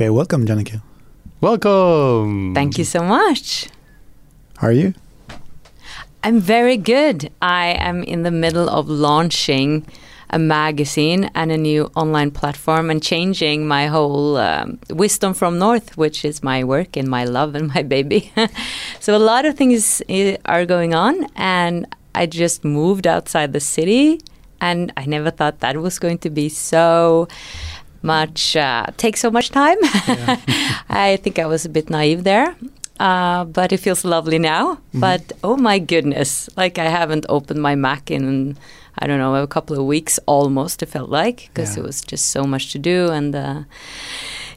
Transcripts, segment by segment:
Okay, welcome, Jannike. Welcome. Thank you so much. How are you? I'm very good. I am in the middle of launching a magazine and a new online platform and changing my whole um, wisdom from north which is my work and my love and my baby so a lot of things uh, are going on and i just moved outside the city and i never thought that was going to be so much uh, take so much time yeah. i think i was a bit naive there uh, but it feels lovely now. Mm-hmm. But oh my goodness, like I haven't opened my Mac in I don't know a couple of weeks almost. It felt like because yeah. it was just so much to do and uh,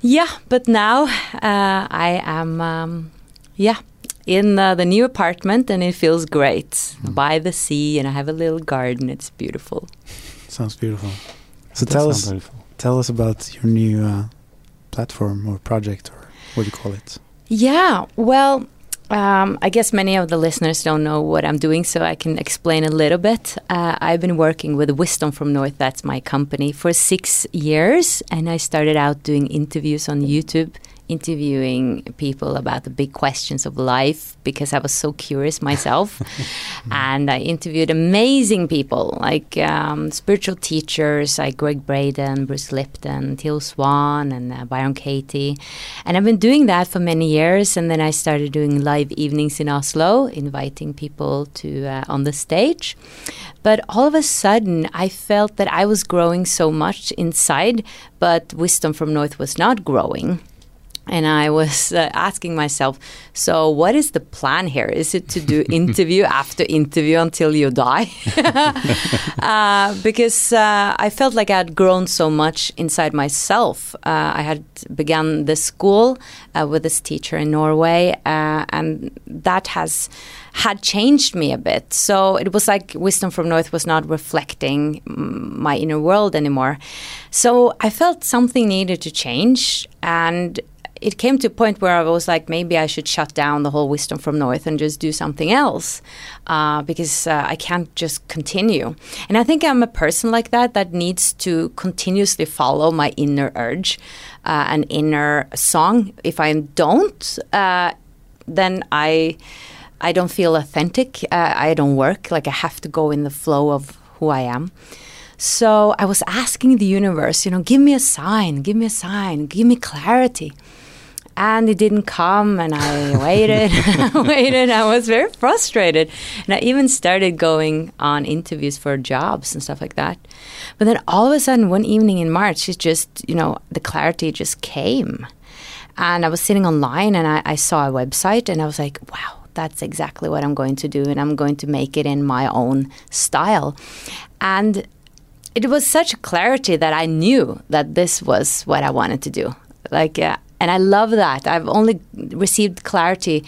yeah. But now uh, I am um, yeah in uh, the new apartment and it feels great mm. by the sea and I have a little garden. It's beautiful. Sounds beautiful. So tell us beautiful. Tell us about your new uh, platform or project or what do you call it? Yeah, well, um, I guess many of the listeners don't know what I'm doing, so I can explain a little bit. Uh, I've been working with Wisdom from North, that's my company, for six years, and I started out doing interviews on YouTube interviewing people about the big questions of life because I was so curious myself. and I interviewed amazing people like um, spiritual teachers like Gregg Braden, Bruce Lipton, Teal Swan, and uh, Byron Katie. And I've been doing that for many years. And then I started doing live evenings in Oslo, inviting people to uh, on the stage. But all of a sudden, I felt that I was growing so much inside, but Wisdom from North was not growing. And I was uh, asking myself, so what is the plan here? Is it to do interview after interview until you die? uh, because uh, I felt like I had grown so much inside myself. Uh, I had begun this school uh, with this teacher in Norway, uh, and that has had changed me a bit. So it was like Wisdom from North was not reflecting my inner world anymore. So I felt something needed to change, and it came to a point where I was like, maybe I should shut down the whole Wisdom from North and just do something else uh, because uh, I can't just continue. And I think I'm a person like that that needs to continuously follow my inner urge, uh, an inner song. If I don't, uh, then I. I don't feel authentic. Uh, I don't work. Like I have to go in the flow of who I am. So I was asking the universe, you know, give me a sign, give me a sign, give me clarity and it didn't come and i waited waited i was very frustrated. And i even started going on interviews for jobs and stuff like that. But then all of a sudden one evening in march it just you know the clarity just came. And i was sitting online and I, I saw a website and i was like wow that's exactly what i'm going to do and i'm going to make it in my own style. And it was such clarity that i knew that this was what i wanted to do. Like uh, and I love that. I've only received clarity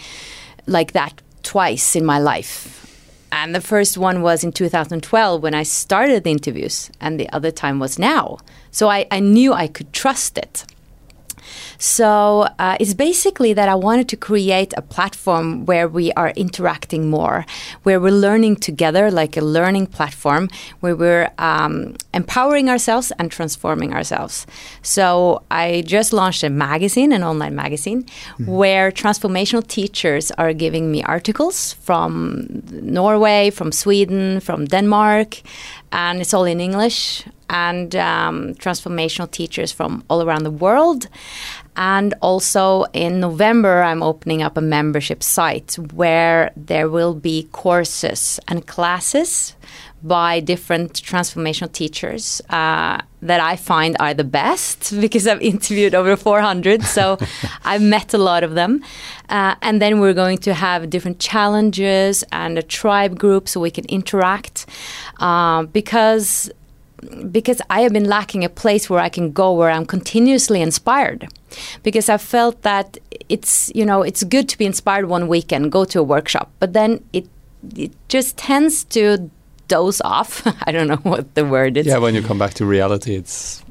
like that twice in my life. And the first one was in 2012 when I started the interviews, and the other time was now. So I, I knew I could trust it. So uh, it's basically that I wanted to create a platform where we are interacting more, where we're learning together, like a learning platform, where we're um, empowering ourselves and transforming ourselves. So I just launched a magazine, an online magazine, mm-hmm. where transformational teachers are giving me articles from Norway, from Sweden, from Denmark, and it's all in English and um, transformational teachers from all around the world. And also in November, I'm opening up a membership site where there will be courses and classes by different transformational teachers uh, that I find are the best because I've interviewed over 400. So I've met a lot of them. Uh, and then we're going to have different challenges and a tribe group so we can interact uh, because because I have been lacking a place where I can go where I'm continuously inspired. Because I felt that it's you know it's good to be inspired one weekend, go to a workshop, but then it it just tends to doze off. I don't know what the word is. Yeah, when you come back to reality, it's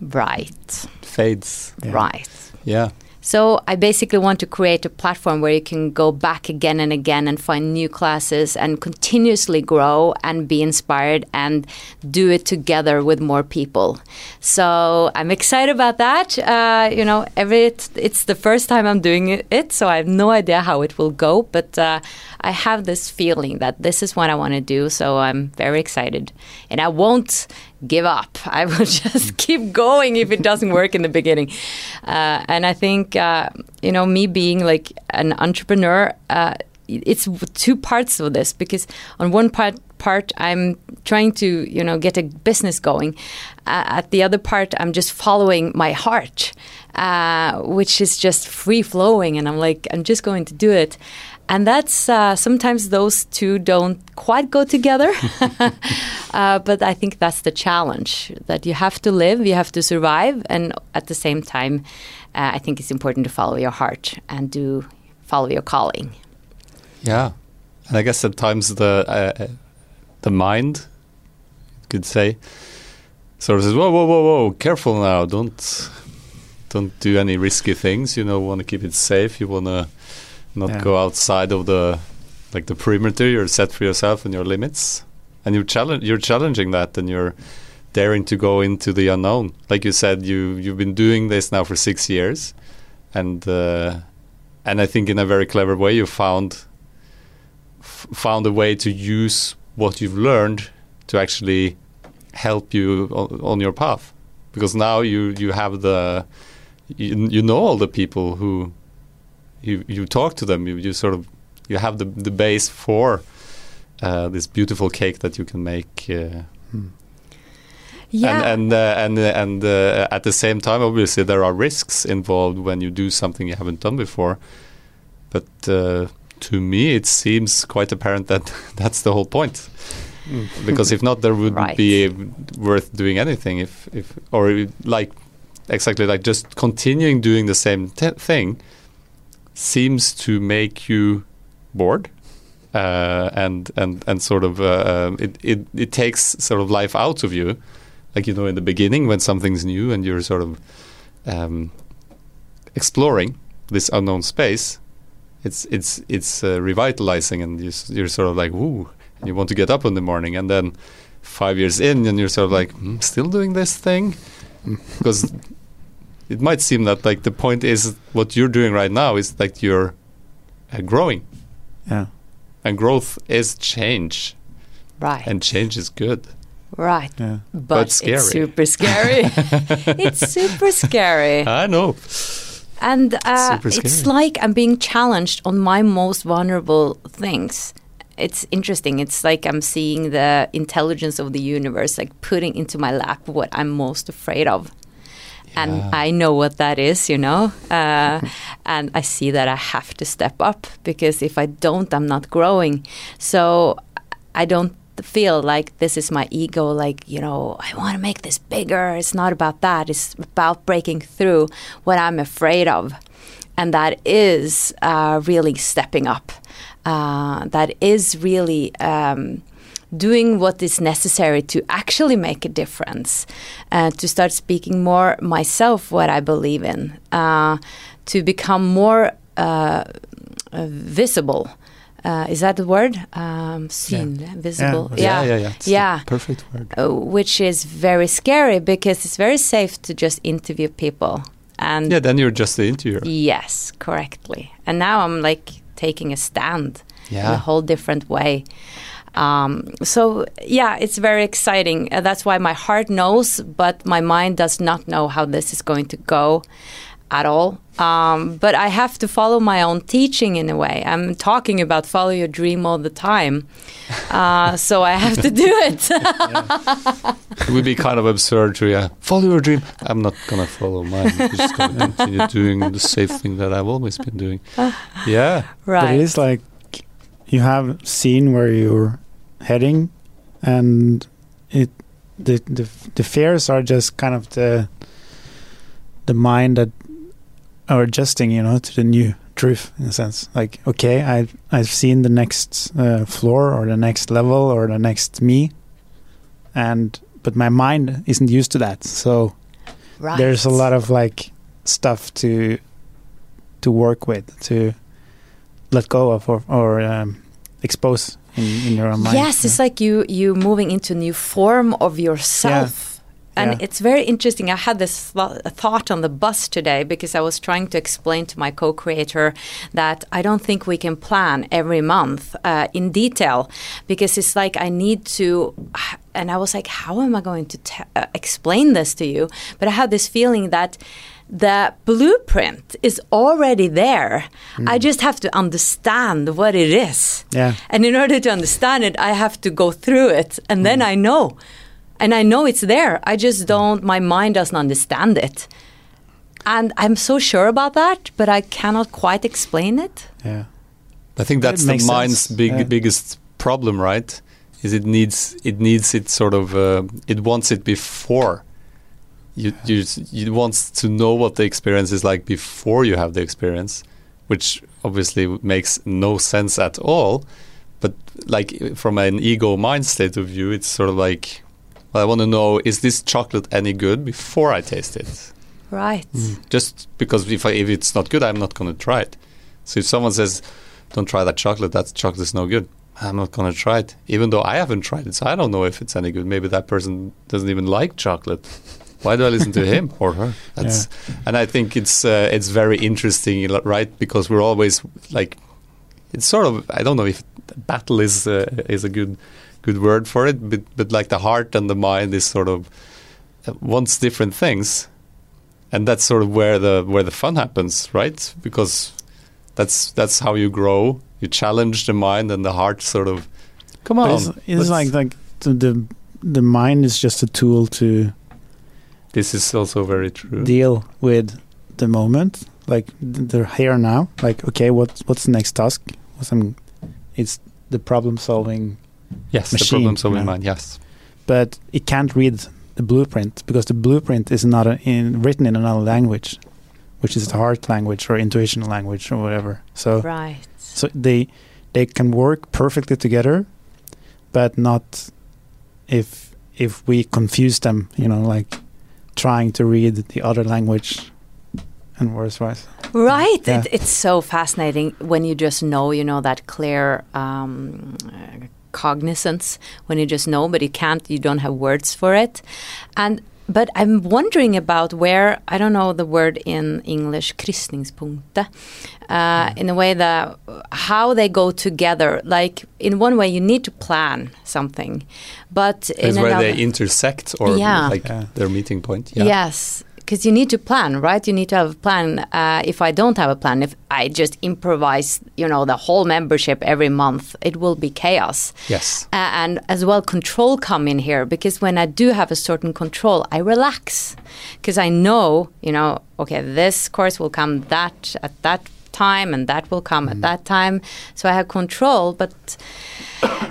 right fades. Yeah. Right. Yeah. So I basically want to create a platform where you can go back again and again and find new classes and continuously grow and be inspired and do it together with more people. So I'm excited about that. Uh, you know, every it's, the first time I'm doing it, so I have no idea how it will go, but uh, I have this feeling that this is what I want to do. So I'm very excited, and I won't give up. I will just keep going if it doesn't work in the beginning. Uh, and I think uh, you know me being like an entrepreneur. Uh, it's two parts of this because on one part part I'm trying to you know get a business going. Uh, at the other part, I'm just following my heart, uh, which is just free flowing, and I'm like I'm just going to do it and that's uh, sometimes those two don't quite go together. Uh, but i think that's the challenge that you have to live you have to survive and at the same time uh, i think it's important to follow your heart and do follow your calling. Yeah. And i guess sometimes the uh, the mind could say sort of says whoa whoa whoa whoa careful now. Don't don't do any risky things. You know want to keep it safe. You want to not yeah. go outside of the like the perimeter. You're set for yourself and your limits. And you challenge you're challenging that and you're daring to go into the unknown. Like you said you you've been doing this now for 6 years. And uh, and I think in a very clever way you found found a way to use what you've learned to actually help you on, on your path. Because now you you have the you, you know all the people who you you talk to them. You you sort of you have the the base for uh, this beautiful cake that you can make. Uh, hmm. Yeah. And and uh, and uh, and uh, at the same time, obviously, there are risks involved when you do something you haven't done before. But uh, to me, it seems quite apparent that that's the whole point. Hmm. because if not, there wouldn't right. be worth doing anything. If if or like exactly like just continuing doing the same thing seems to make you bored. Uh, and and and sort of uh, it, it it takes sort of life out of you, like you know in the beginning when something's new and you're sort of um, exploring this unknown space, it's it's it's uh, revitalizing and you, you're sort of like woo, and you want to get up in the morning. And then five years in and you're sort of like mm, still doing this thing? Because it might seem that like the point is what you're doing right now is like you're uh, growing. Yeah. And growth is change. Right. And change is good. Right. Yeah. But, but scary. it's super scary. it's super scary. I know. And uh, it's like I'm being challenged on my most vulnerable things. It's interesting. It's like I'm seeing the intelligence of the universe, like putting into my lap what I'm most afraid of and I know what that is, you know. Uh, and I see that I have to step up because if I don't, I'm not growing. So I don't feel like this is my ego, like, you know, I want to make this bigger. It's not about that. It's about breaking through what I'm afraid of. And that is uh, really stepping up. Uh, that is really. Um, doing what is necessary to actually make a difference, uh, to start speaking more myself what I believe in, uh, to become more uh, visible. Uh, is that the word? Um, seen, yeah. visible. Yeah, yeah, yeah. Yeah, yeah. perfect word. Uh, which is very scary because it's very safe to just interview people. And yeah, then you're just the interviewer. Yes, correctly. And now I'm like taking a stand yeah. in a whole different way. Um, so yeah, it's very exciting. Uh, that's why my heart knows, but my mind does not know how this is going to go at all. Um, but I have to follow my own teaching in a way. I'm talking about follow your dream all the time, uh, so I have to do it. it would be kind of absurd to yeah, follow your dream. I'm not gonna follow mine. I'm just gonna continue doing the safe thing that I've always been doing. Yeah, right. But it is like you have seen where you're heading, and it the the the fears are just kind of the the mind that are adjusting, you know, to the new truth in a sense. Like, okay, I I've seen the next uh, floor or the next level or the next me, and but my mind isn't used to that. So right. there's a lot of like stuff to to work with to let go of or, or um, expose in, in your own mind. Yes, it's like you you moving into a new form of yourself. And Yeah. it's very interesting. I had this th- thought on the bus today because I was trying to explain to my co creator that I don't think we can plan every month uh, in detail because it's like I need to. And I was like, how am I going to uh, explain this to you? But I had this feeling that the blueprint is already there. I just have to understand what it is. Yeah. And in order to understand it, I have to go through it. And then I know. And I know it's there. I just don't, my mind doesn't understand it. And I'm so sure about that, but I cannot quite explain it. Yeah. I think that's the mind's sense. big Yeah. biggest problem, right? Is it needs it needs it sort of uh, it wants it before. You you you wants to know what the experience is like before you have the experience, which obviously makes no sense at all. But like from an ego mind state of view, it's sort of like, well, I want to know is this chocolate any good before I taste it? Right. Mm. just because if I, if it's not good, I'm not going to try it. So if someone says, "Don't try that chocolate. That chocolate's no good," I'm not going to try it, even though I haven't tried it. So I don't know if it's any good. Maybe that person doesn't even like chocolate. Why do I listen to him or her? That's, and I think it's uh, it's very interesting, right? Because we're always like, it's sort of I don't know if battle is uh, is a good good word for it, but but like the heart and the mind is sort of uh, wants different things and that's sort of where the where the fun happens, right? Because that's that's how you grow. You challenge the mind and the heart. Sort of, come on. it's, it's like like the the mind is just a tool to this is also very true. deal with the moment, like they're here now. Like, okay, what's what's the next task? What's some? It's the problem solving, yes, the problem solving yeah. mind. Yes, but it can't read the blueprint because the blueprint is not in, written in another language, which is the heart language or intuition language or whatever. So Right. so they they can work perfectly together, but not if if we confuse them. You know, like trying to read the other language and vice versa. Right. Yeah. It, it's so fascinating when you just know, you know, that clear um, cognizance, when you just know, but you can't, you don't have words for it. And but I'm wondering about where I don't know the word in English, krysningspunkte, uh, in a way that how they go together. Like in one way, you need to plan something, but in it's where another, they intersect or Yeah. like Yeah. their meeting point. Yeah. Yes, because you need to plan, right? You need to have a plan. Uh, if I don't have a plan, if I just improvise, you know, the whole membership every month, it will be chaos. Yes. Uh, and as well, control come in here because when I do have a certain control, I relax because I know, you know, okay, this course will come that at that time and that will come at that time. So I have control, but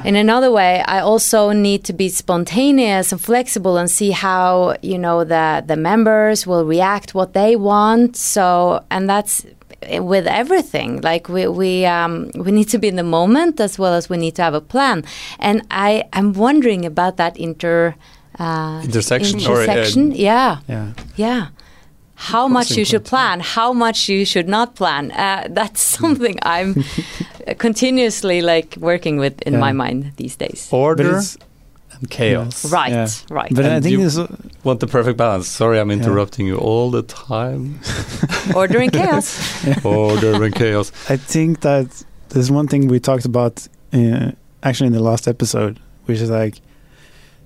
in another way, I also need to be spontaneous and flexible and see how you know the the members will react, what they want. So, and that's with everything. Like we we um, we need to be in the moment as well as we need to have a plan. And I I'm wondering about that inter. Uh, Intersection or, uh, intersection, yeah, Yeah, yeah. How much you should plan, how much you should not plan. Uh, that's something I'm continuously like working with in Yeah. my mind these days. Order and chaos. Right, Yeah. right. but I think you- this Want the perfect balance. Sorry, I'm Yeah. interrupting you all the time. Order and chaos. Order and chaos. I think that there's one thing we talked about uh, actually in the last episode, which is like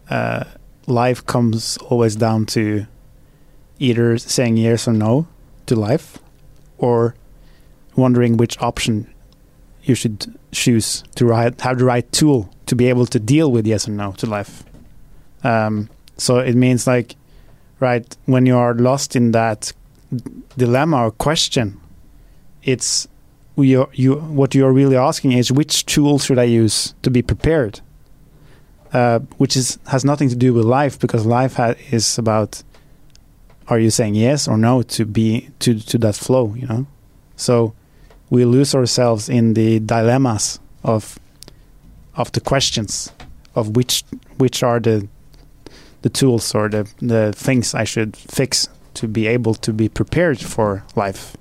uh, life comes always down to either saying yes or no to life, or wondering which option you should choose to right, have the right tool to be able to deal with yes or no to life. Um, so it means like, right when you are lost in that dilemma or question, it's you you what you're really asking is which tool should I use to be prepared, uh, which is has nothing to do with life because life ha- is about are you saying yes or no to be to to that flow, you know? So we lose ourselves in the dilemmas of of the questions of which which are the the tools or the the things I should fix to be able to be prepared for life.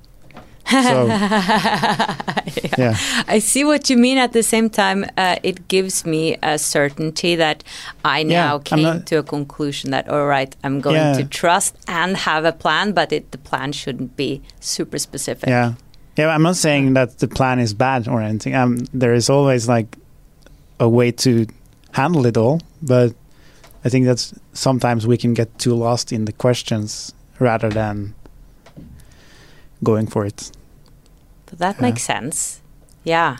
So yeah, I see what you mean. At the same time, uh, it gives me a certainty that I Yeah, now came not- to a conclusion that all right, I'm going Yeah. to trust and have a plan, but it, the plan shouldn't be super specific. yeah, yeah. I'm not saying that the plan is bad or anything. Um, there is always like a way to handle it all, but I think that's sometimes we can get too lost in the questions rather than going for it. So that Yeah. makes sense. Yeah.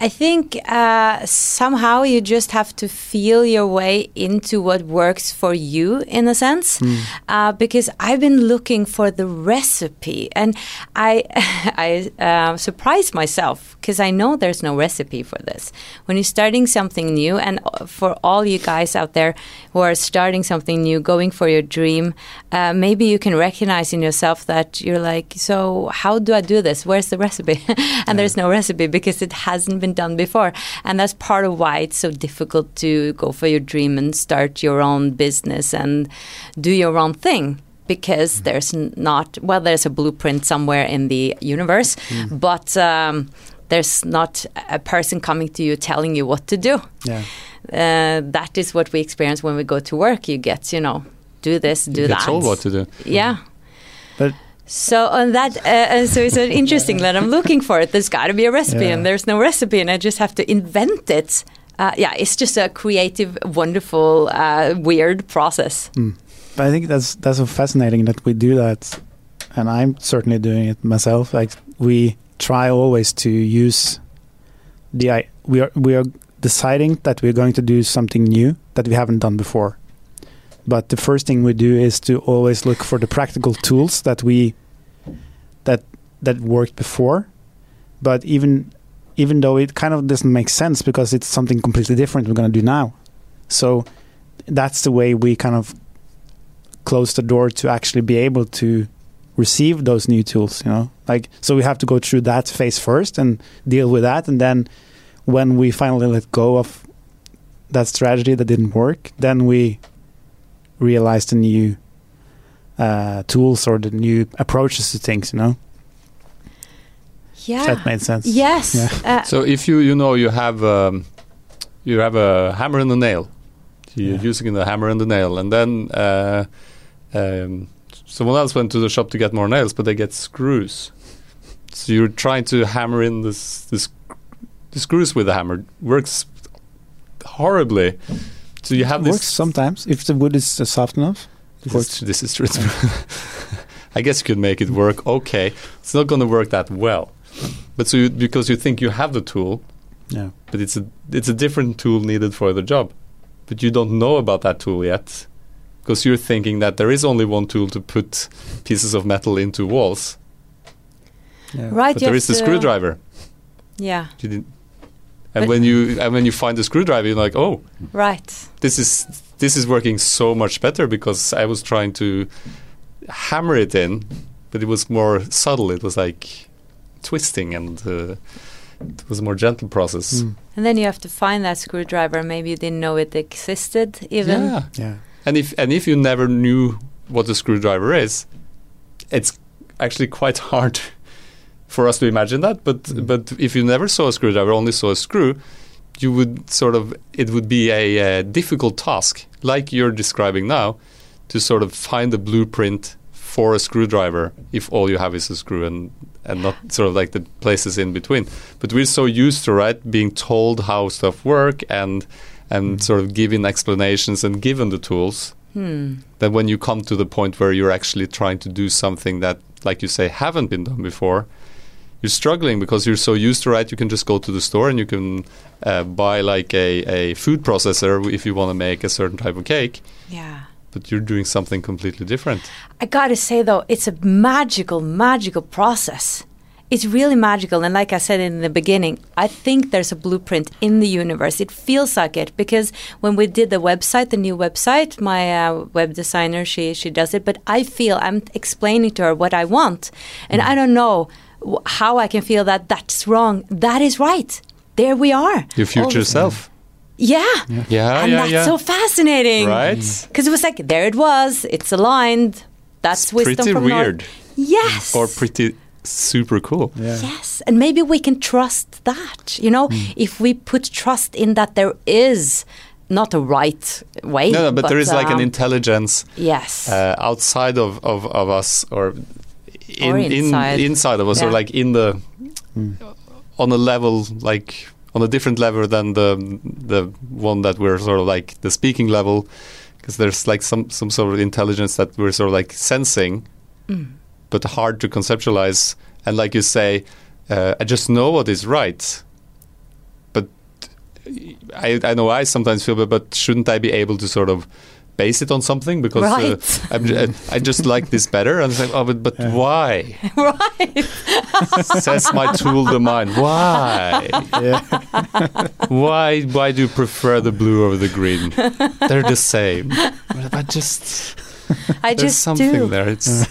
I- think uh, somehow you just have to feel your way into what works for you, in a sense, Hmm. uh, because I've been looking for the recipe, and I I uh, surprised myself because I know there's no recipe for this. When you're starting something new, and uh, for all you guys out there who are starting something new, going for your dream, uh, maybe you can recognize in yourself that you're like, so how do I do this? Where's the recipe? and there's no recipe because it hasn't been done before. And that's part of why it's so difficult to go for your dream and start your own business and do your own thing. Because there's not, well, there's a blueprint somewhere in the universe, but um, there's not a person coming to you telling you what to do Yeah, uh, that is what we experience when we go to work. You get, you know, do this, do you that. told what to do. Yeah. but So on that, uh, uh, so it's uh, interesting that I'm looking for it. There's got to be a recipe, Yeah. and there's no recipe, and I just have to invent it. Uh, yeah, it's just a creative, wonderful, uh, weird process. But I think that's that's so fascinating that we do that, and I'm certainly doing it myself. Like we try always to use the i- we are we are deciding that we're going to do something new that we haven't done before. But the first thing we do is to always look for the practical tools that we that that worked before. But even even though it kind of doesn't make sense because it's something completely different we're going to do now. So that's the way we kind of close the door to actually be able to receive those new tools you know like so we have to go through that phase first and deal with that and then when we finally let go of that strategy that didn't work then we realize the new uh, tools or the new approaches to things you know Yeah. that made sense Yes. Yeah. Uh, So if you you know you have um, you have a hammer and a nail, you're Yeah. using the hammer and the nail, and then uh, um, someone else went to the shop to get more nails, but they get screws. So you're trying to hammer in this this the screws with the hammer works horribly. So you have it this. works sometimes if the wood is uh, soft enough it This works is, this is true. I guess you could make it work okay. It's not going to work that well, but so you, because you think you have the tool, yeah but it's a it's a different tool needed for the job but you don't know about that tool yet because you're thinking that there is only one tool to put pieces of metal into walls yeah right. but you there have is the screwdriver Yeah. you didn't and But- when you and when you find the screwdriver you're like oh Right. this is this is working so much better because i was trying to hammer it in but it was more subtle it was like twisting and uh, it was a more gentle process Mm. And then you have to find that screwdriver. Maybe you didn't know it existed even. yeah yeah And if and if you never knew what a screwdriver is, it's actually quite hard for us to imagine that. But Mm. but if you never saw a screwdriver, only saw a screw, you would sort of it would be a, uh difficult task, like you're describing now, to sort of find a blueprint for a screwdriver if all you have is a screw and and not sort of like the places in between. But we're so used to right being told how stuff work and and sort of given explanations and given the tools Hmm. that when you come to the point where you're actually trying to do something that, like you say, haven't been done before, you're struggling because you're so used to right. You can just go to the store and you can uh, buy like a, a food processor if you want to make a certain type of cake, Yeah. but you're doing something completely different. I gotta say though, it's a magical, magical process. It's really magical, and like I said in the beginning, I think there's a blueprint in the universe. It feels like it because when we did the website, the new website, my uh, web designer she she does it, but I feel I'm explaining to her what I want, and I don't know how I can feel that that's wrong. That is right. There we are. Your future the- self. Yeah. Yeah, and yeah, that's yeah. so fascinating. right? Because it was like, there it was, it's aligned. That's wisdom Pretty from weird. North. Yes. Or pretty super cool. Yeah. Yes, and maybe we can trust that. You know, Hmm. if we put trust in that there is not a right way. No, no, but, there is like an um, intelligence yes, uh, outside of, of, of us or in, Or in inside. inside of us or like in the Mm. on a level like on a different level than the the one that we're sort of like the speaking level because there's like some some sort of intelligence that we're sort of like sensing Mm. but hard to conceptualize and like you say uh, I just know what is right but I, I know I sometimes feel but, but shouldn't I be able to sort of base it on something because uh, Right. I'm, ju- I just like this better and it's like oh but, but Yeah. why right. says my tool the mind why Yeah. why why do you prefer the blue over the green they're the same but I just I there's just something do. there it's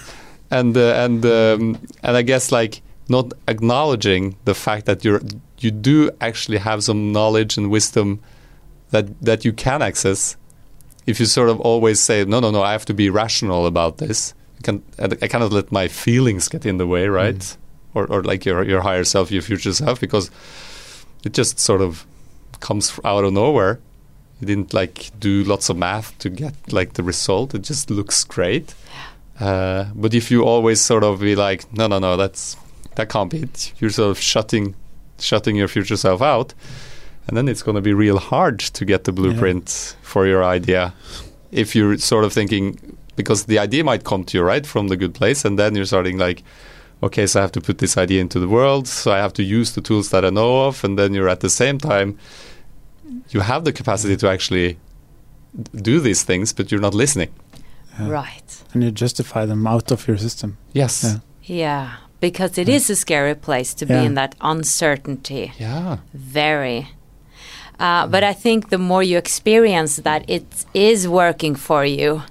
and uh, and um, and I guess like not acknowledging the fact that you're you do actually have some knowledge and wisdom that that you can access if you sort of always say no no no I have to be rational about this I can I cannot let my feelings get in the way right? Or or like your your higher self your future self because it just sort of comes out of nowhere. You didn't like do lots of math to get like the result. It just looks great. Uh, but if you always sort of be like no no no that's that can't be it you're sort of shutting shutting your future self out and then it's going to be real hard to get the blueprint for your idea if you're sort of thinking because the idea might come to you right from the good place and then you're starting like okay so i have to put this idea into the world so i have to use the tools that i know of and then you're at the same time you have the capacity to actually do these things but you're not listening Yeah. Right. And you justify them out of your system. yes Yeah. Yeah, because it is a scary place to be in that uncertainty. yeah Very. Uh, but I think the more you experience that it is working for you,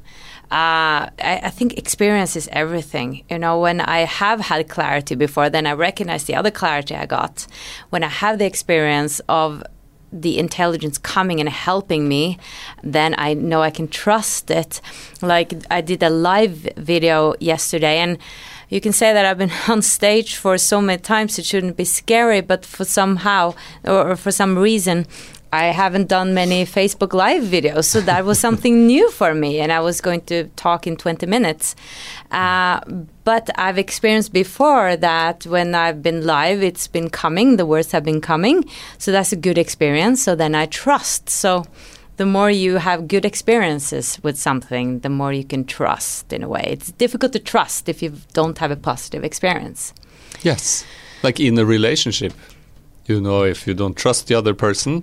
uh, I, I think experience is everything. You know, when I have had clarity before, then I recognize the other clarity I got. When I have the experience of the intelligence coming and helping me, then I know I can trust it. Like I did a live video yesterday, and you can say that I've been on stage for so many times it shouldn't be scary, but for somehow or or for some reason. I haven't done many Facebook Live videos, so that was something new for me, and I was going to talk in 20 minutes. Uh, but I've experienced before that when I've been live, it's been coming, the words have been coming, so that's a good experience. So then I trust. So the more you have good experiences with something, the more you can trust in a way. It's difficult to trust if you don't have a positive experience. yes like in a relationship you know if you don't trust the other person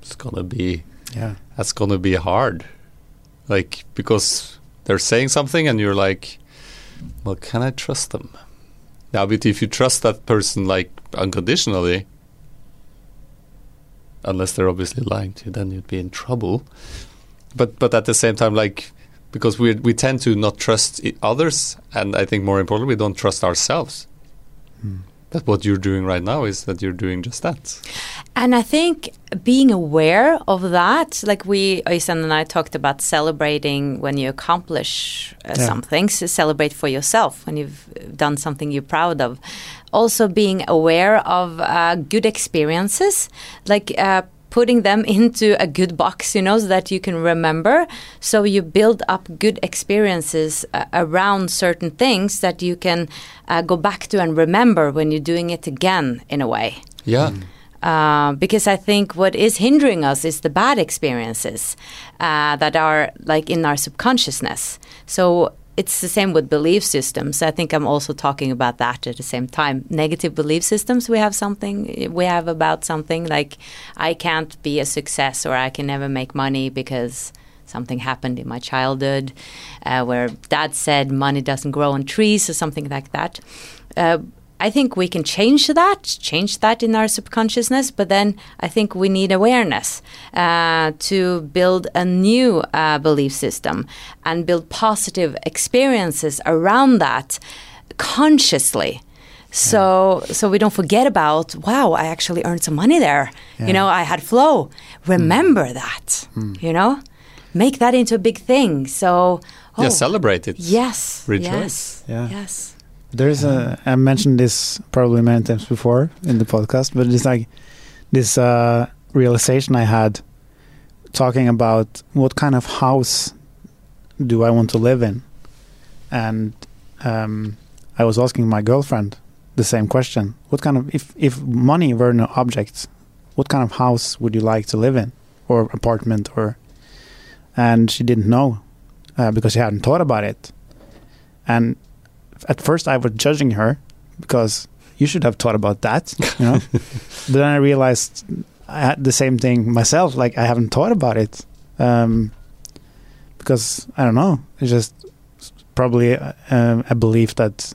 it's gonna be Yeah. that's gonna be hard like because they're saying something and you're like well can i trust them now but if you trust that person like unconditionally unless they're obviously lying to you then you'd be in trouble but but at the same time like because we we tend to not trust others and i think more importantly we don't trust ourselves Mm. But what you're doing right now is that you're doing just that And I think being aware of that, like we, Oystein and I talked about celebrating when you accomplish uh, Yeah. something, so celebrate for yourself when you've done something you're proud of. Also, being aware of uh, good experiences, like uh, putting them into a good box, you know, so that you can remember. So you build up good experiences uh, around certain things that you can uh, go back to and remember when you're doing it again, in a way yeah uh, because I think what is hindering us is the bad experiences uh, that are like in our subconsciousness. So it's the same with belief systems. I think I'm also talking about that at the same time. Negative belief systems. We have something. We have about something like I can't be a success or I can never make money because something happened in my childhood, uh, where dad said money doesn't grow on trees or something like that. Uh, I think we can change that, change that in our subconsciousness, but then I think we need awareness uh, to build a new uh, belief system and build positive experiences around that consciously. So, so we don't forget about. Wow, I actually earned some money there. Yeah. You know, I had flow. Remember that. You know, make that into a big thing. So, yeah oh, celebrate it Yes. Rejoice. Yes. Yeah. Yes. There's a I mentioned this probably many times before in the podcast, but it's like this uh, realization I had talking about what kind of house do I want to live in, and um, I was asking my girlfriend the same question: What kind of if if money were an object, what kind of house would you like to live in, or apartment, or? And she didn't know uh, because she hadn't thought about it, and at first I was judging her because you should have thought about that, you know. but then I realized I had the same thing myself. Like I haven't thought about it um, because I don't know. It's just probably a, a belief that.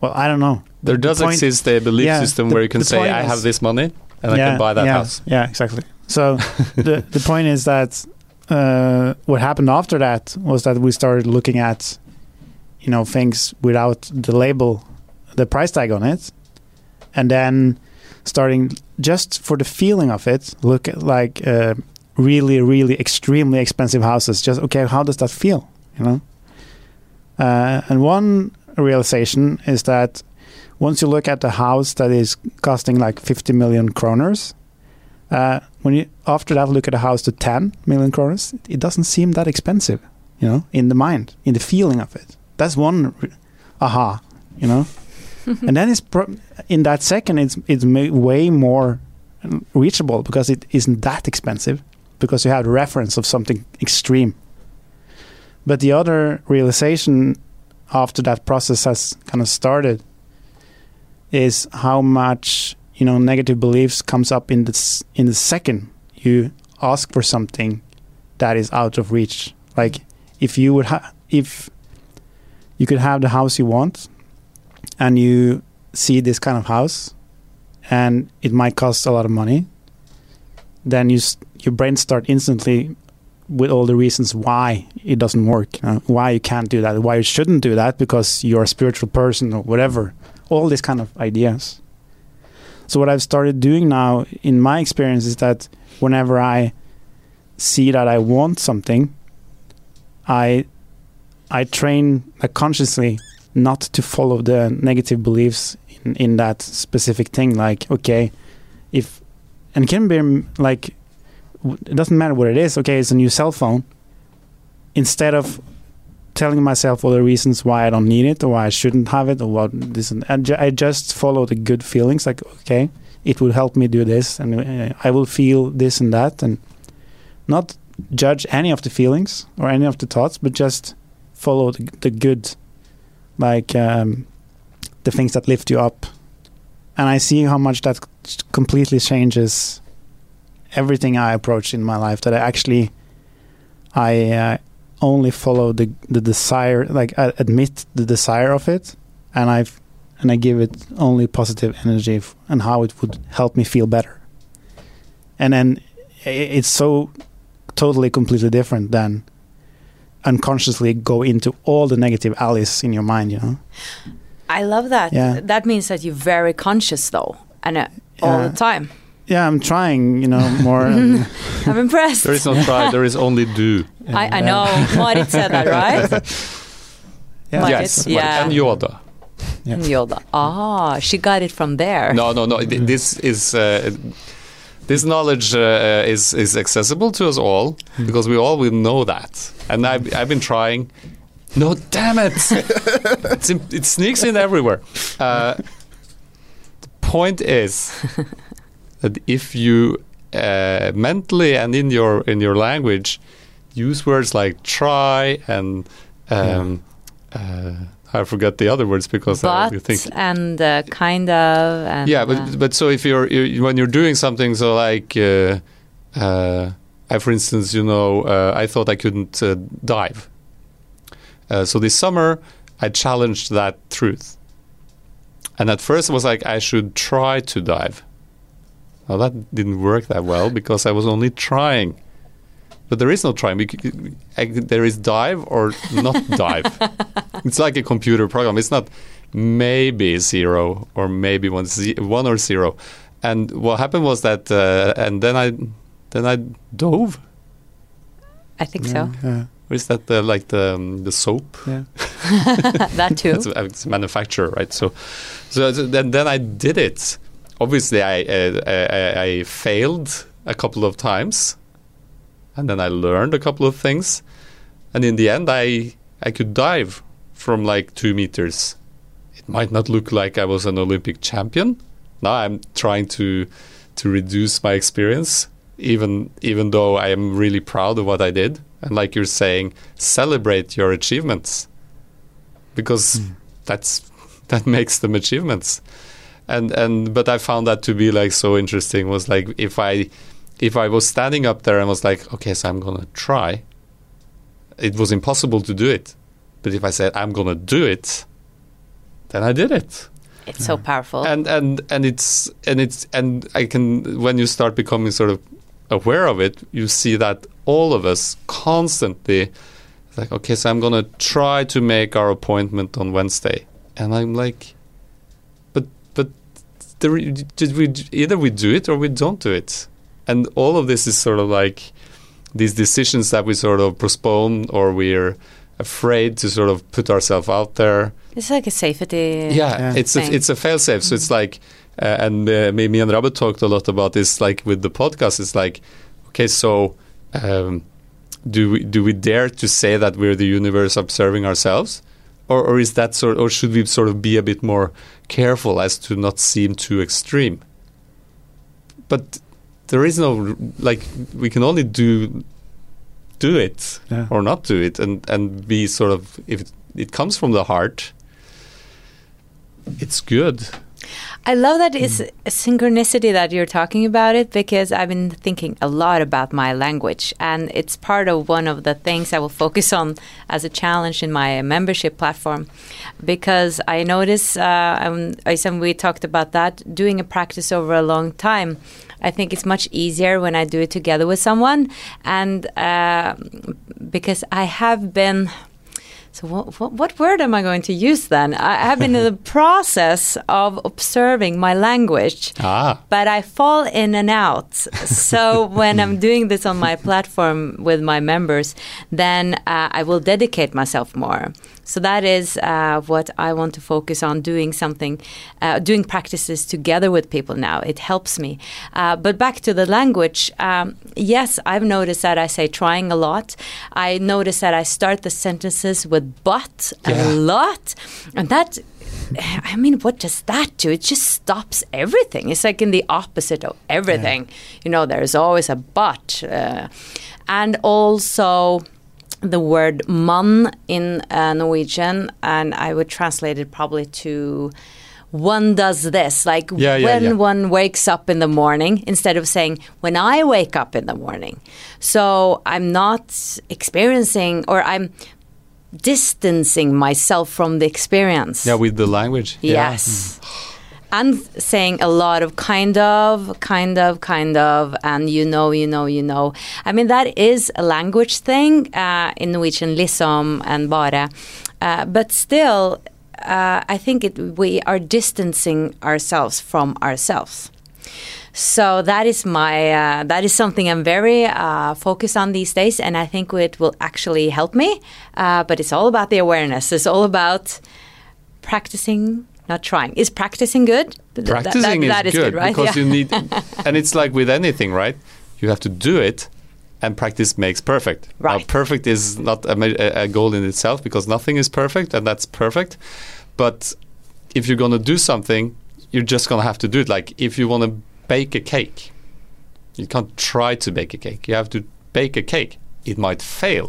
Well, I don't know. There does point- exist a belief yeah, system the- where you can say, "I is- have this money and I can buy that yeah, house." Yeah, exactly. So the the point is that uh, what happened after that was that we started looking at, you know, things without the label, the price tag on it, and then starting just for the feeling of it, look at like uh, really, really extremely expensive houses. Just okay, how does that feel? You know. Uh, and one realization is that once you look at the house that is costing like 50 million kroners, uh, when you after that look at a house to 10 million kroners, it doesn't seem that expensive, you know, in the mind, in the feeling of it. That's one aha, you know. and then it's pro- in that second, it's it's ma- way more reachable because it isn't that expensive because you have reference of something extreme. But the other realization after that process has kind of started is how much you know negative beliefs comes up in this in the second you ask for something that is out of reach like if you would have if you could have the house you want and you see this kind of house and it might cost a lot of money. Then you your brain start instantly with all the reasons why it doesn't work why you can't do that why you shouldn't do that because you're a spiritual person or whatever. All these kind of ideas. So what I've started doing now in my experience is that whenever I see that I want something, I I train consciously not to follow the negative beliefs in, in that specific thing. Like, okay, if and can be mm, like it doesn't matter what it is. Okay, it's a new cell phone. Instead of telling myself all the reasons why I don't need it or why I shouldn't have it or what this and, and ju- I just follow the good feelings like okay it will help me do this and uh, I will feel this and that and not judge any of the feelings or any of the thoughts but just follow the, the good like um, the things that lift you up. And I see how much that completely changes everything I approach in my life that I actually I uh, only follow the the desire like I admit the desire of it and i and i give it only positive energy f- and how it would help me feel better. And then it's so totally completely different than unconsciously go into all the negative alleys in your mind you know I love that. Yeah. That means that you're very conscious though, and uh, all Yeah. the time. yeah i'm trying you know more and, I'm impressed. There is no try. there is only do. I, I know. Marit said that, right? yeah. Like yes, it's- yeah. and Yoda. Yeah. Yoda. Ah, she got it from there. No, no, no. th- This is uh, this knowledge uh, is is accessible to us all because we all will know that. And I've I've been trying. No, damn it! it's it sneaks in everywhere. Uh, the point is that if you uh, mentally and in your in your language use words like try and um, uh, I forget the other words because I but think and uh, kind of. And, yeah, but uh, but so if you're you, when you're doing something, so like, uh, uh, I, for instance, you know, uh, I thought I couldn't uh, dive. Uh, so this summer, I challenged that truth, and at first it was like I should try to dive. Well, that didn't work that well because I was only trying. But there is no trying. We c- I- There is dive or not dive. it's like a computer program. It's not maybe zero or maybe one, ze- one or zero. And what happened was that, uh, and then I, then I dove. I think yeah, so. yeah, Or is that the, like the um, the soap? yeah. that too. it's, a, it's a manufacturer, right? So, so, so then then I did it. Obviously, I, uh, I I failed a couple of times, and then I learned a couple of things, and in the end, I I could dive from like two meters. It might not look like I was an Olympic champion. Now I'm trying to to reduce my experience, even even though I am really proud of what I did. And like you're saying, celebrate your achievements because hmm. that's that makes them achievements. And and but I found that to be like so interesting was like if I if I was standing up there and was like, okay, so I'm gonna try. It was impossible to do it, but if I said I'm gonna do it, then I did it. It's so powerful. And and and it's and it's and I can when you start becoming sort of aware of it, you see that all of us constantly like, okay, so I'm gonna try to make our appointment on Wednesday, and I'm like, but but there, did we either we do it or we don't do it, and all of this is sort of like these decisions that we sort of postpone or we're afraid to sort of put ourselves out there. it's like a safety. Yeah, Yeah. it's a, thing. it's a failsafe. So it's like, uh, and uh, me, me and Robert talked a lot about this. Like with the podcast, it's like, okay, so um, do we do we dare to say that we're the universe observing ourselves, or or is that sort, or should we sort of be a bit more careful as to not seem too extreme? But there is no like we can only do do it Yeah. or not do it and and be sort of if it, it comes from the heart it's good I love that it's a synchronicity that you're talking about it because I've been thinking a lot about my language and it's part of one of the things I will focus on as a challenge in my membership platform because I notice uh, um, Øystein, we talked about that doing a practice over a long time. I think it's much easier when I do it together with someone and uh, because I have been so what, what, what word am I going to use then? I have been in the process of observing my language, ah but I fall in and out. So when I'm doing this on my platform with my members, then uh, I will dedicate myself more. So that is uh, what I want to focus on doing something, uh, doing practices together with people now. It helps me. Uh, but back to the language, um, yes, I've noticed that I say trying a lot. I notice that I start the sentences with but Yeah. a lot. And that I mean, what does that do? It just stops everything. It's like in the opposite of everything. You know, there's always a but. Uh, and also the word man in uh, Norwegian, and I would translate it probably to one does this, like Yeah, yeah, when yeah. one wakes up in the morning, instead of saying when I wake up in the morning. So I'm not experiencing, or I'm distancing myself from the experience. yeah with the language. Yes. And saying a lot of kind of, kind of, kind of, and you know, you know, you know. I mean, that is a language thing uh, in Norwegian, liksom and bare. Uh, but still, uh, I think it, we are distancing ourselves from ourselves. So that is my uh, that is something I'm very uh, focused on these days, and I think it will actually help me. Uh, but it's all about the awareness. It's all about practicing, not trying. Is practicing good? Th- that- practicing that- that is, is good, right? because Yeah. you need and it's like with anything right you have to do it and practice makes perfect now Right. perfect is not a, a a goal in itself because nothing is perfect and that's perfect but if you're going to do something you're just going to have to do it like if you want to bake a cake you can't try to bake a cake you have to bake a cake it might fail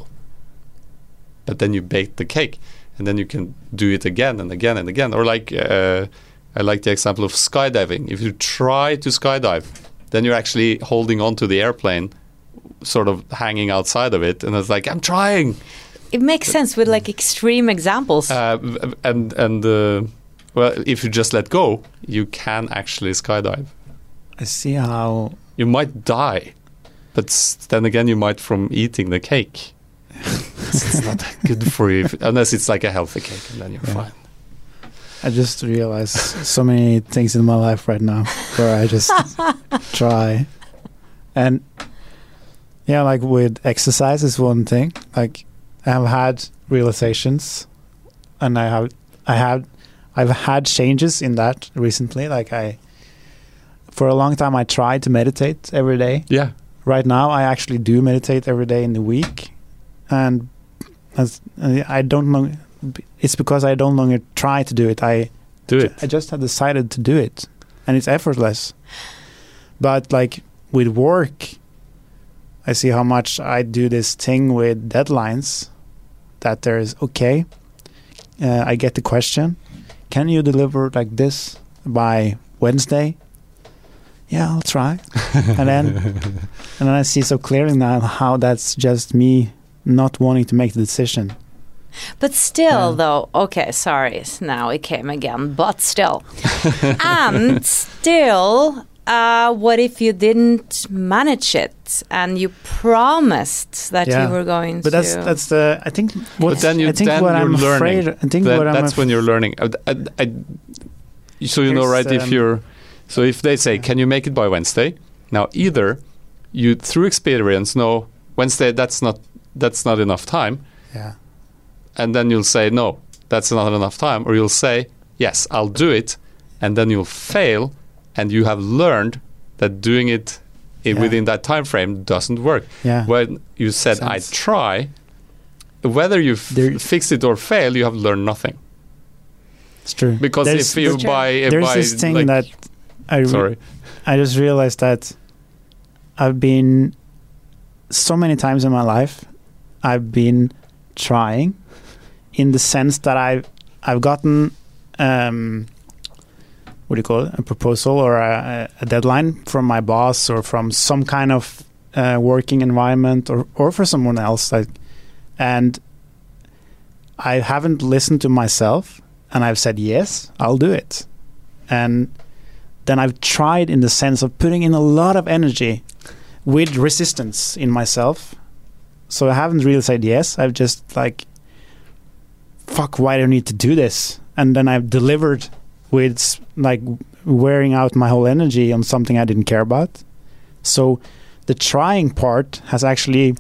but then you bake the cake and then you can do it again and again and again. Or like uh, i like the example of skydiving. If you try to skydive then you're actually holding on to the airplane sort of hanging outside of it and it's like i'm trying. It makes sense with like extreme examples. uh, and and uh, well if you just let go you can actually skydive. I see how you might die but then again you might from eating the cake it's, it's not that good for you if, unless it's like a healthy cake and then you're Yeah. fine I just realized so many things in my life right now where I just try. And yeah, like with exercise is one thing. Like I have had realizations and I have I have I've had changes in that recently. Like I, for a long time, I tried to meditate every day. Yeah. Right now, I actually do meditate every day in the week, and as I don't know, it's because I don't longer try to do it. I Do it. I just have decided to do it, and it's effortless. But like with work, I see how much I do this thing with deadlines. That there is okay. Uh, I get the question, can you deliver like this by Wednesday? Yeah, I'll try. and then and then I see so clearly now how that's just me not wanting to make the decision. But still, Yeah. though, okay, sorry, now it came again, but still. and still, uh, what if you didn't manage it and you promised that Yeah. you were going But to? But that's that's the I think what But then you I think then what you're I'm learning. afraid I think That- what I'm that's af- when you're learning. Uh, I, I, so you know, Here's, right? if um, you're, so if they say, yeah. "Can you make it by Wednesday?" Now, either you, through experience, know Wednesday that's not that's not enough time, yeah. And then you'll say, "No, that's not enough time," or you'll say, "Yes, I'll do it," and then you'll fail, and you have learned that doing it Yeah. within that time frame doesn't work. yeah. When you said, "I try," whether you f- fix it or fail, you have learned nothing. it's true. Because There's- if you buy, if there's buy this thing like, that I re- sorry, I just realized that I've been so many times in my life I've been trying in the sense that I've I've gotten um, what do you call it a proposal or a, a deadline from my boss or from some kind of uh, working environment or or for someone else like and I haven't listened to myself and I've said yes I'll do it and then I've tried in the sense of putting in a lot of energy with resistance in myself. So I haven't really said yes. I've just like, fuck, why do I need to do this? And then I've delivered with like wearing out my whole energy on something I didn't care about. So the trying part has actually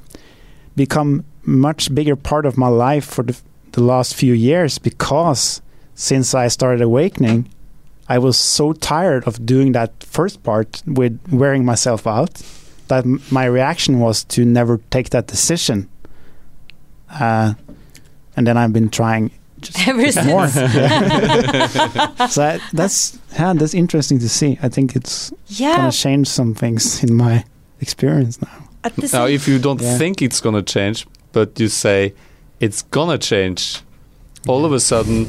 become much bigger part of my life for the, the last few years because since I started awakening, I was so tired of doing that first part with wearing myself out that my reaction was to never take that decision. Uh, and then I've been trying just Ever since. more. So I, that's yeah, that's interesting to see. I think it's yeah, gonna change some things in my experience now. now if you don't Yeah. think it's gonna change, but you say it's gonna change, all of a sudden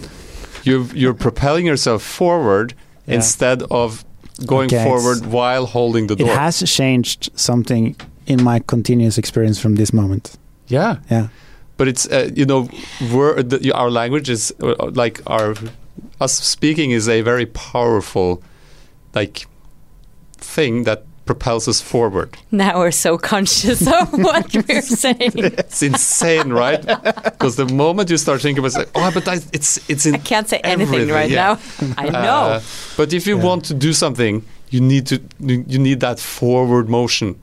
you're you're propelling yourself forward Yeah. instead of going Okay, forward while holding the door. It has changed something in my continuous experience from this moment. yeah, Yeah. but it's uh, you know the, our language is uh, like our us speaking is a very powerful like thing that propels us forward. now we're so conscious of what we're saying. It's insane, right? Because the moment you start thinking about, it, oh, but I, it's it's in I can't say anything everything, right yeah. now. I know. Uh, but if you Yeah. want to do something, you need to you need that forward motion.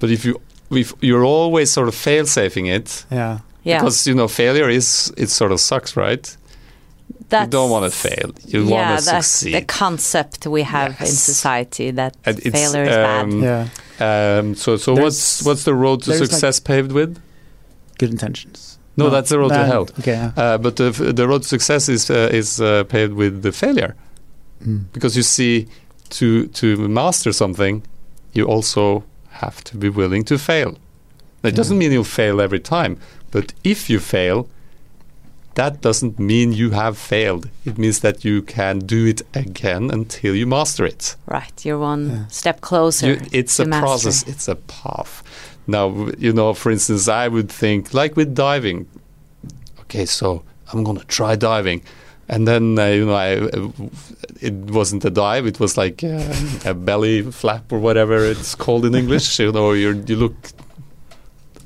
But if you if you're always sort of fail safing it, Yeah. yeah, because you know failure is it sort of sucks, right? You don't want to fail. You yeah, want to that's succeed. the concept we have in society that And it's, failure is um, bad. Yeah. Um, so so There's- what's what's the road to there's like- success paved with? Good intentions. No, that's the road to hell. Okay. Yeah. Uh, but the the road to success is uh, is uh, paved with the failure. Mm. because you see to to master something you also have to be willing to fail that doesn't mean you'll fail every time but if you fail that doesn't mean you have failed it means that you can do it again until you master it Right, you're one Yeah. step closer. You- it's to a mastery. process it's a path now you know for instance i would think like with diving okay so i'm going to try diving and then uh, you know I, uh, it wasn't a dive it was like uh, a belly flap or whatever it's called in english you know you you look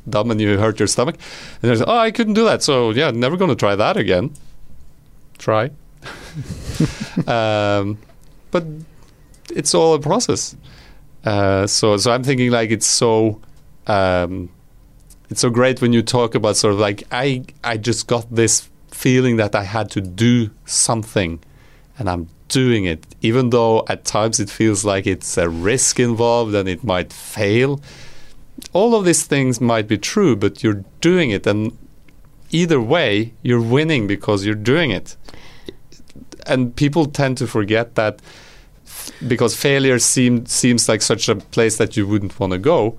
dumb and you hurt your stomach. And there's oh i couldn't do that. So yeah never going to try that again. Try. Um, but it's all a process. Uh, so so i'm thinking like it's so um, it's so great when you talk about sort of like I I just got this feeling that I had to do something, and I'm doing it, even though at times it feels like it's a risk involved and it might fail. All of these things might be true, but you're doing it, and either way, you're winning because you're doing it. And people tend to forget that because failure seem, seems like such a place that you wouldn't want to go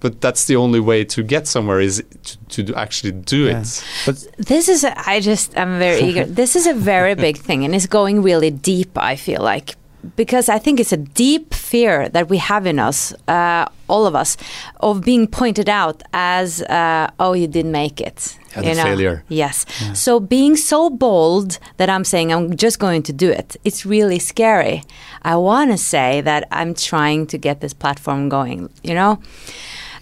but that's the only way to get somewhere is to, to actually do yeah. it. But this is, a, I just, I'm very eager. This is a very big thing, and it's going really deep. I feel like because I think it's a deep fear that we have in us, uh, all of us, of being pointed out as, uh, "Oh, you didn't make it." Yeah, you know? failure. Yes. Yeah. So being so bold that I'm saying I'm just going to do it, it's really scary. I want to say that I'm trying to get this platform going. You know.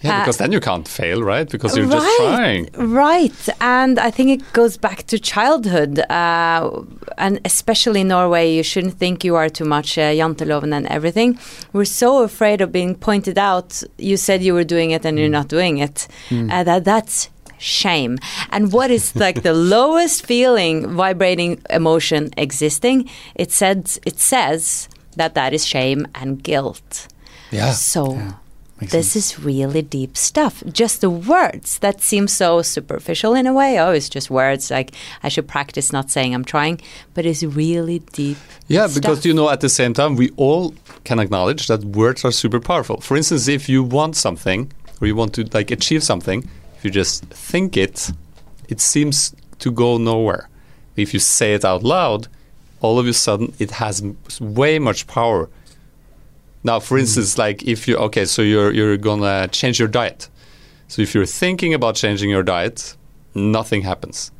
Yeah, because uh, then you can't fail, right? Because you're right, just trying. Right. And I think it goes back to childhood. Uh, and especially in Norway, you shouldn't think you are too much uh, janteloven and everything. We're so afraid of being pointed out. You said you were doing it and you're not doing it. Mm. Uh, that That's shame. And what is like the lowest feeling, vibrating emotion existing? It says, it says that that is shame and guilt. Yeah. So. Yeah Makes this sense. is really deep stuff. Just the words that seem so superficial in a way. Oh, it's just words. Like I should practice not saying I'm trying, but it's really deep. Yeah, stuff. because you know, at the same time, we all can acknowledge that words are super powerful. For instance, if you want something or you want to like achieve something, if you just think it, it seems to go nowhere. If you say it out loud, all of a sudden it has way much power now, for instance, mm. like if you okay, so you're you're gonna change your diet. So if you're thinking about changing your diet, nothing happens.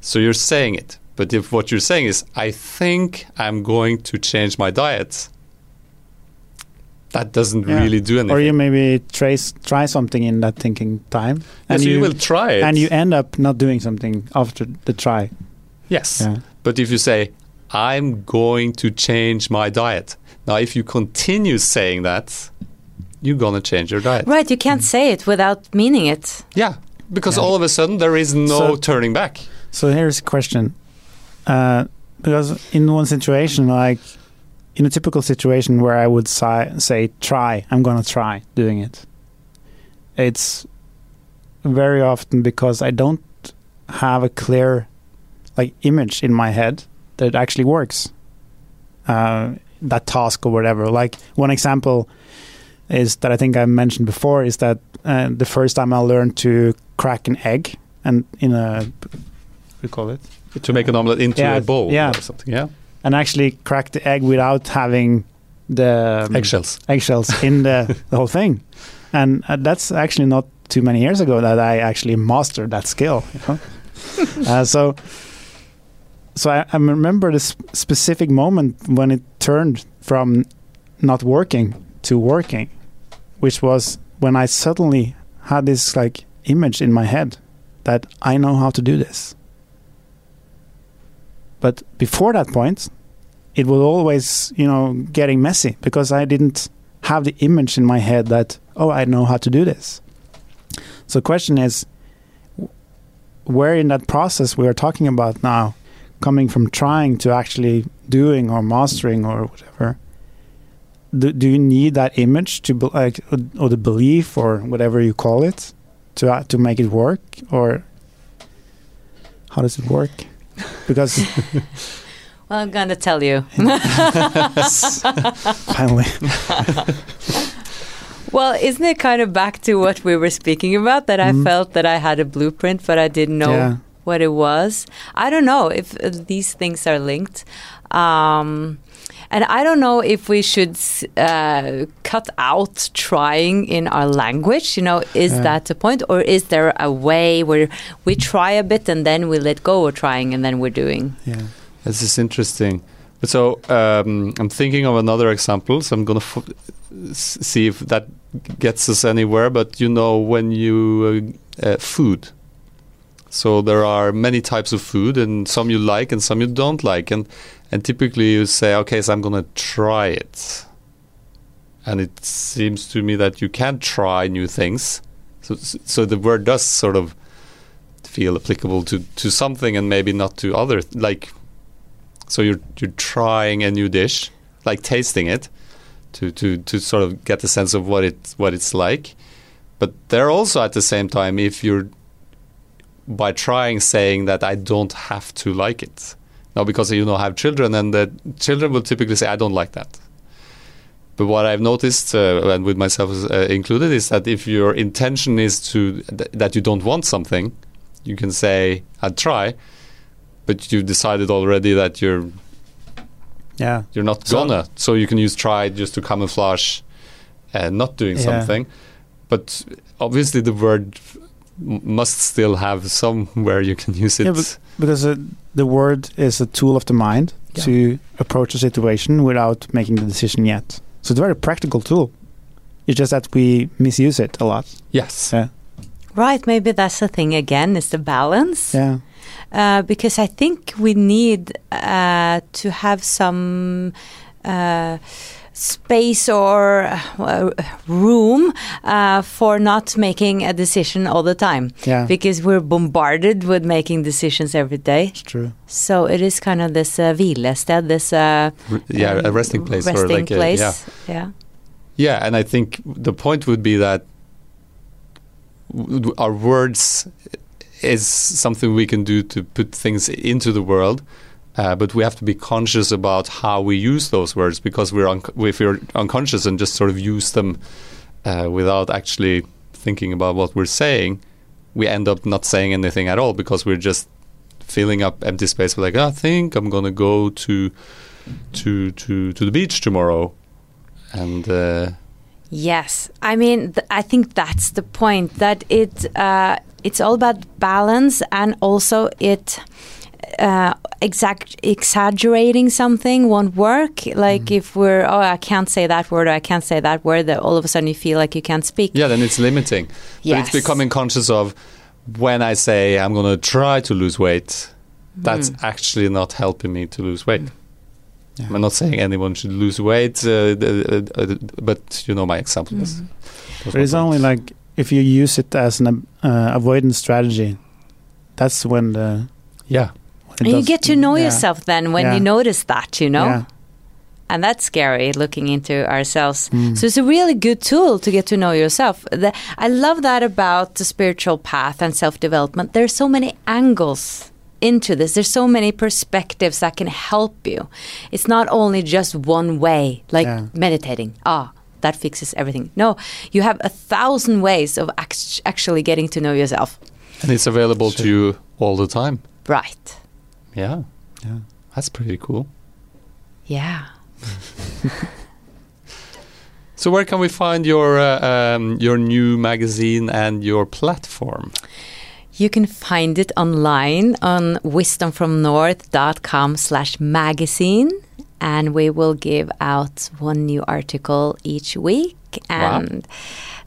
So you're saying it. But if what you're saying is, I think I'm going to change my diet, that doesn't yeah. really do anything. Or you maybe trace, try something in that thinking time. And you, you, will try it. And you end up not doing something after the try. Yes. Yeah. But if you say, I'm going to change my diet, now, if you continue saying that, you're gonna change your diet. Right, you can't say it without meaning it. Yeah, because yeah. all of a sudden there is no so, turning back. So here's a question: uh, because in one situation, like in a typical situation where I would si say try, I'm gonna try doing it. It's very often because I don't have a clear like image in my head that it actually works. Uh, that task or whatever. Like one example is that I think I mentioned before is that uh, the first time I learned to crack an egg and in a what do you call it to make an omelette into yeah, a bowl yeah. or something. Yeah, and actually crack the egg without having the um, eggshells eggshells in the, the whole thing, and uh, that's actually not too many years ago that I actually mastered that skill. You know? uh, so so I, I remember this specific moment when it turned from not working to working, which was when I suddenly had this like image in my head that I know how to do this. But before that point, it was always, you know, getting messy because I didn't have the image in my head that, oh, I know how to do this. So the question is, where in that process we are talking about now coming from trying to actually doing or mastering or whatever do, do you need that image to be, like or the belief or whatever you call it to uh, to make it work or how does it work because well i'm going to tell you finally well isn't it kind of back to what we were speaking about that mm. i mm-hmm. felt that i had a blueprint but i didn't know yeah what it was. I don't know if uh, these things are linked. Um, and I don't know if we should uh, cut out trying in our language. You know, is yeah. that the point, or is there a way where we try a bit and then we let go of trying and then we're doing? Yeah, this is interesting. But so um, I'm thinking of another example. So I'm gonna see if that gets us anywhere. But you know, when you uh, uh, food so there are many types of food, and some you like and some you don't like, and and typically you say, okay, so I'm gonna try it, and it seems to me that you can't try new things. So so the word does sort of feel applicable to to something and maybe not to other like so you're you're trying a new dish like tasting it to to to sort of get a sense of what it what it's like. But there also at the same time if you're by trying saying that I don't have to like it now because you know I have children and the children will typically say I don't like that but what I've noticed, uh, and with myself uh, included, is that if your intention is to th- that you don't want something, you can say I'd try, but you've decided already that you're Yeah. you're not So- gonna. So you can use try just to camouflage uh, not doing Yeah. something. But obviously, the word must still have somewhere you can use it. Yeah, but- Because uh, the word is a tool of the mind Yeah. to approach a situation without making the decision yet. So it's a very practical tool. It's just that we misuse it a lot. yes. Yeah. Right, maybe that's the thing again, is the balance. Yeah. Uh, because I think we need uh, to have some uh, space or uh, room uh, for not making a decision all the time. Yeah. Because we're bombarded with making decisions every day. It's true. So it is kind of this uh, hvilested, this uh, R- yeah, a um, resting place or resting like a, place. yeah. yeah. Yeah, and I think the point would be that w- w- our words is something we can do to put things into the world, uh, but we have to be conscious about how we use those words because we're un- if we're unconscious and just sort of use them uh, without actually thinking about what we're saying, we end up not saying anything at all because we're just filling up empty space. We're like, "Oh, I think I'm gonna go to to to to the beach tomorrow, and uh, Yes, I mean, th- I think that's the point. That it uh, it's all about balance, and also it uh, exact exaggerating something won't work. Like if we're oh, I can't say that word, or I can't say that word, that all of a sudden you feel like you can't speak. yeah, then it's limiting. But it's becoming conscious of when I say I'm going to try to lose weight, that's Mm. actually not helping me to lose weight. Yeah. I'm not saying anyone should lose weight, uh, uh, uh, but you know my example. was- was But it's only like if you use it as an uh, avoidance strategy, that's when the yeah, when it And you get to know yeah. yourself then when Yeah. you notice that, you know, Yeah. and that's scary looking into ourselves. Mm. So it's a really good tool to get to know yourself. The, I love that about the spiritual path and self development. There's so many angles into this. There's so many perspectives that can help you. It's not only just one way, like Yeah. meditating. Ah, that fixes everything. No, you have a thousand ways of act- actually getting to know yourself. and it's available to you all the time. Right. Yeah, Yeah. that's pretty cool. Yeah. So where can we find your uh, um, your new magazine and your platform? You can find it online on wisdomfromnorth.com slash magazine. And we will give out one new article each week. Wow.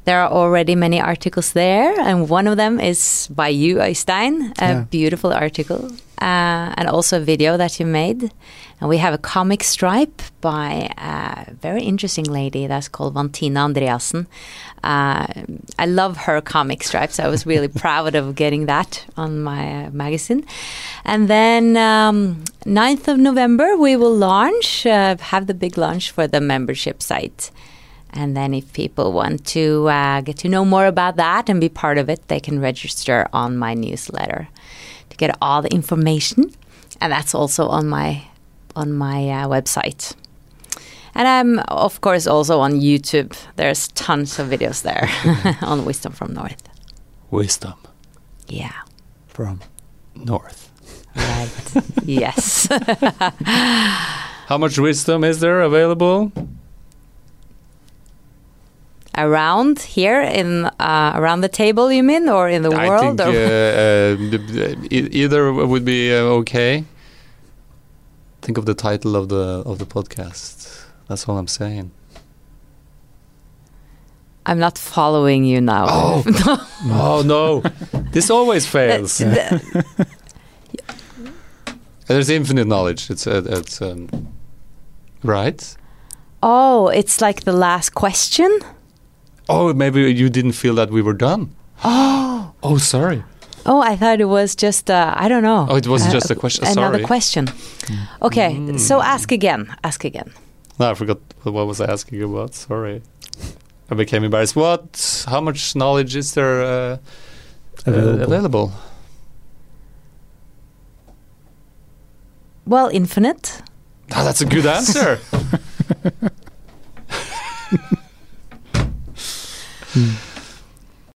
There are already many articles there. And one of them is by you, Øystein, a Yeah. beautiful article. Uh, and also a video that you made. And we have a comic stripe by a very interesting lady that's called Vantina Andreasen. Uh, I love her comic stripes. I was really proud of getting that on my uh, magazine. And then um, 9th of November, we will launch, uh, have the big launch for the membership site. And then if people want to uh, get to know more about that and be part of it, they can register on my newsletter to get all the information. And that's also on my on my uh, website. And I'm of course also on YouTube. There's tons of videos there on Wisdom from North. Wisdom Yeah. from North. Right. yes. How much wisdom is there available? Around here in uh, around the table you mean or in the I world think uh, uh, the- either would be uh, okay. Think of the title of the of the podcast. That's all I'm saying. I'm not following you now. Oh. oh no, this always fails. The- There's infinite knowledge. It's uh, it's um, right. oh, it's like the last question. Oh, maybe you didn't feel that we were done. Oh, Oh, sorry. Oh, I thought it was just uh, I don't know. Oh, it was Uh, just a question. Another Sorry. question. Okay, Mm. so ask again. Ask again. No, I forgot what was I asking about. Sorry. I became embarrassed. What? How much knowledge is there uh, Available. Uh, available? Well, infinite. Ah, that's a good answer. Mm.